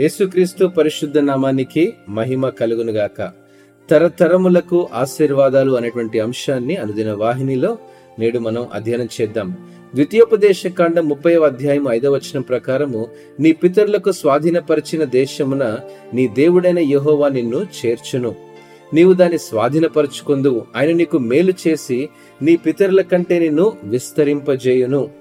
యేసుక్రీస్తు పరిశుద్ధ నామానికి మహిమ కలుగునుగాక. తరతరములకు ఆశీర్వాదాలు అనేటువంటి అంశాన్ని అనుదిన వాహినిలో నేడు మనం అధ్యయనం చేద్దాం. ద్వితీయోపదేశ కాండం ముప్పై అధ్యాయం ఐదవ వచనం ప్రకారము నీ పితరులకు స్వాధీనపరిచిన దేశమున నీ దేవుడైన యహోవా నిన్ను చేర్చును. నీవు దాన్ని స్వాధీనపరుచుకుందువు. ఆయన నీకు మేలు చేసి నీ పితరుల కంటే నిన్ను విస్తరింపజేయును.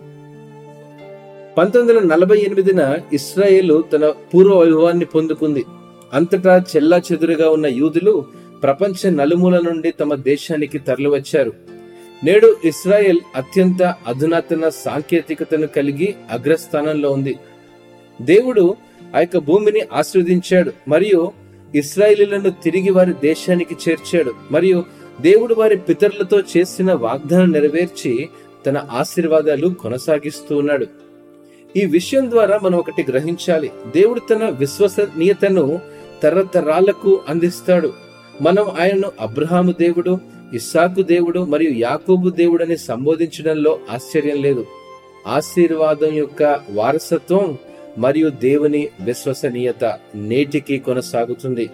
పంతొమ్మిది వందల నలభై ఎనిమిదిన ఇస్రాయేల్ తన పూర్వ వైభవాన్ని పొందుకుంది. అంతటా చెల్లా చెదురుగా ఉన్న యూదులు ప్రపంచ నలుమూల నుండి తమ దేశానికి తరలివచ్చారు. నేడు ఇస్రాయెల్ అత్యంత అధునాతన సాంకేతికతను కలిగి అగ్రస్థానంలో ఉంది. దేవుడు ఆ యొక్క భూమిని ఆస్వాదించాడు మరియు ఇస్రాయేలీలను తిరిగి వారి దేశానికి చేర్చాడు. మరియు దేవుడు వారి పితరులతో చేసిన వాగ్దానం నెరవేర్చి తన ఆశీర్వాదాలు కొనసాగిస్తూ ఉన్నాడు. ఈ విషయం ద్వారా మనం ఒకటి గ్రహించాలి. దేవుడు తన విశ్వసనీయతను తరతరాలకు అందిస్తాడు. మనం ఆయనను అబ్రహాము దేవుడు ఇస్సాకు దేవుడు మరియు యాకోబు దేవుడని సంబోధించడంలో ఆశ్చర్యం లేదు. ఆశీర్వాదం యొక్క వారసత్వం మరియు దేవుని విశ్వసనీయత నేటికి కొనసాగుతుంది.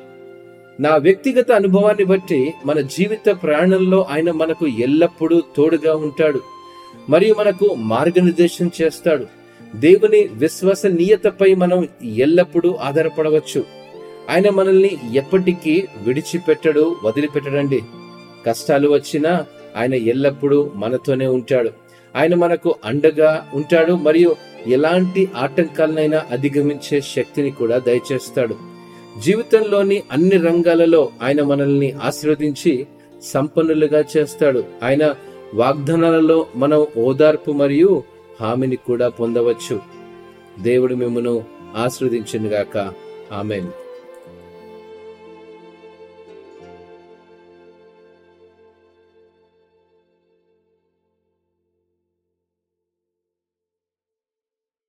నా వ్యక్తిగత అనుభవాన్ని బట్టి మన జీవిత ప్రయాణంలో ఆయన మనకు ఎల్లప్పుడూ తోడుగా ఉంటాడు. మరియు మనకు మార్గనిర్దేశం చేస్తాడు. దేవుని విశ్వసనీయతపై మనం ఎల్లప్పుడూ ఆధారపడవచ్చు. ఆయన మనల్ని ఎప్పటికీ విడిచిపెట్టడు వదిలిపెట్టడండి. కష్టాలు వచ్చినా ఆయన ఎల్లప్పుడూ మనతోనే ఉంటాడు. ఆయన మనకు అండగా ఉంటాడు మరియు ఎలాంటి ఆటంకాలనైనా అధిగమించే శక్తిని కూడా దయచేస్తాడు. జీవితంలోని అన్ని రంగాలలో ఆయన మనల్ని ఆశీర్వదించి సంపన్నులుగా చేస్తాడు. ఆయన వాగ్దానాలలో మనం ఓదార్పు మరియు హామీని కూడా పొందవచ్చు. దేవుడు మిమ్మను ఆశీర్వదించునుగాక. ఆమెను.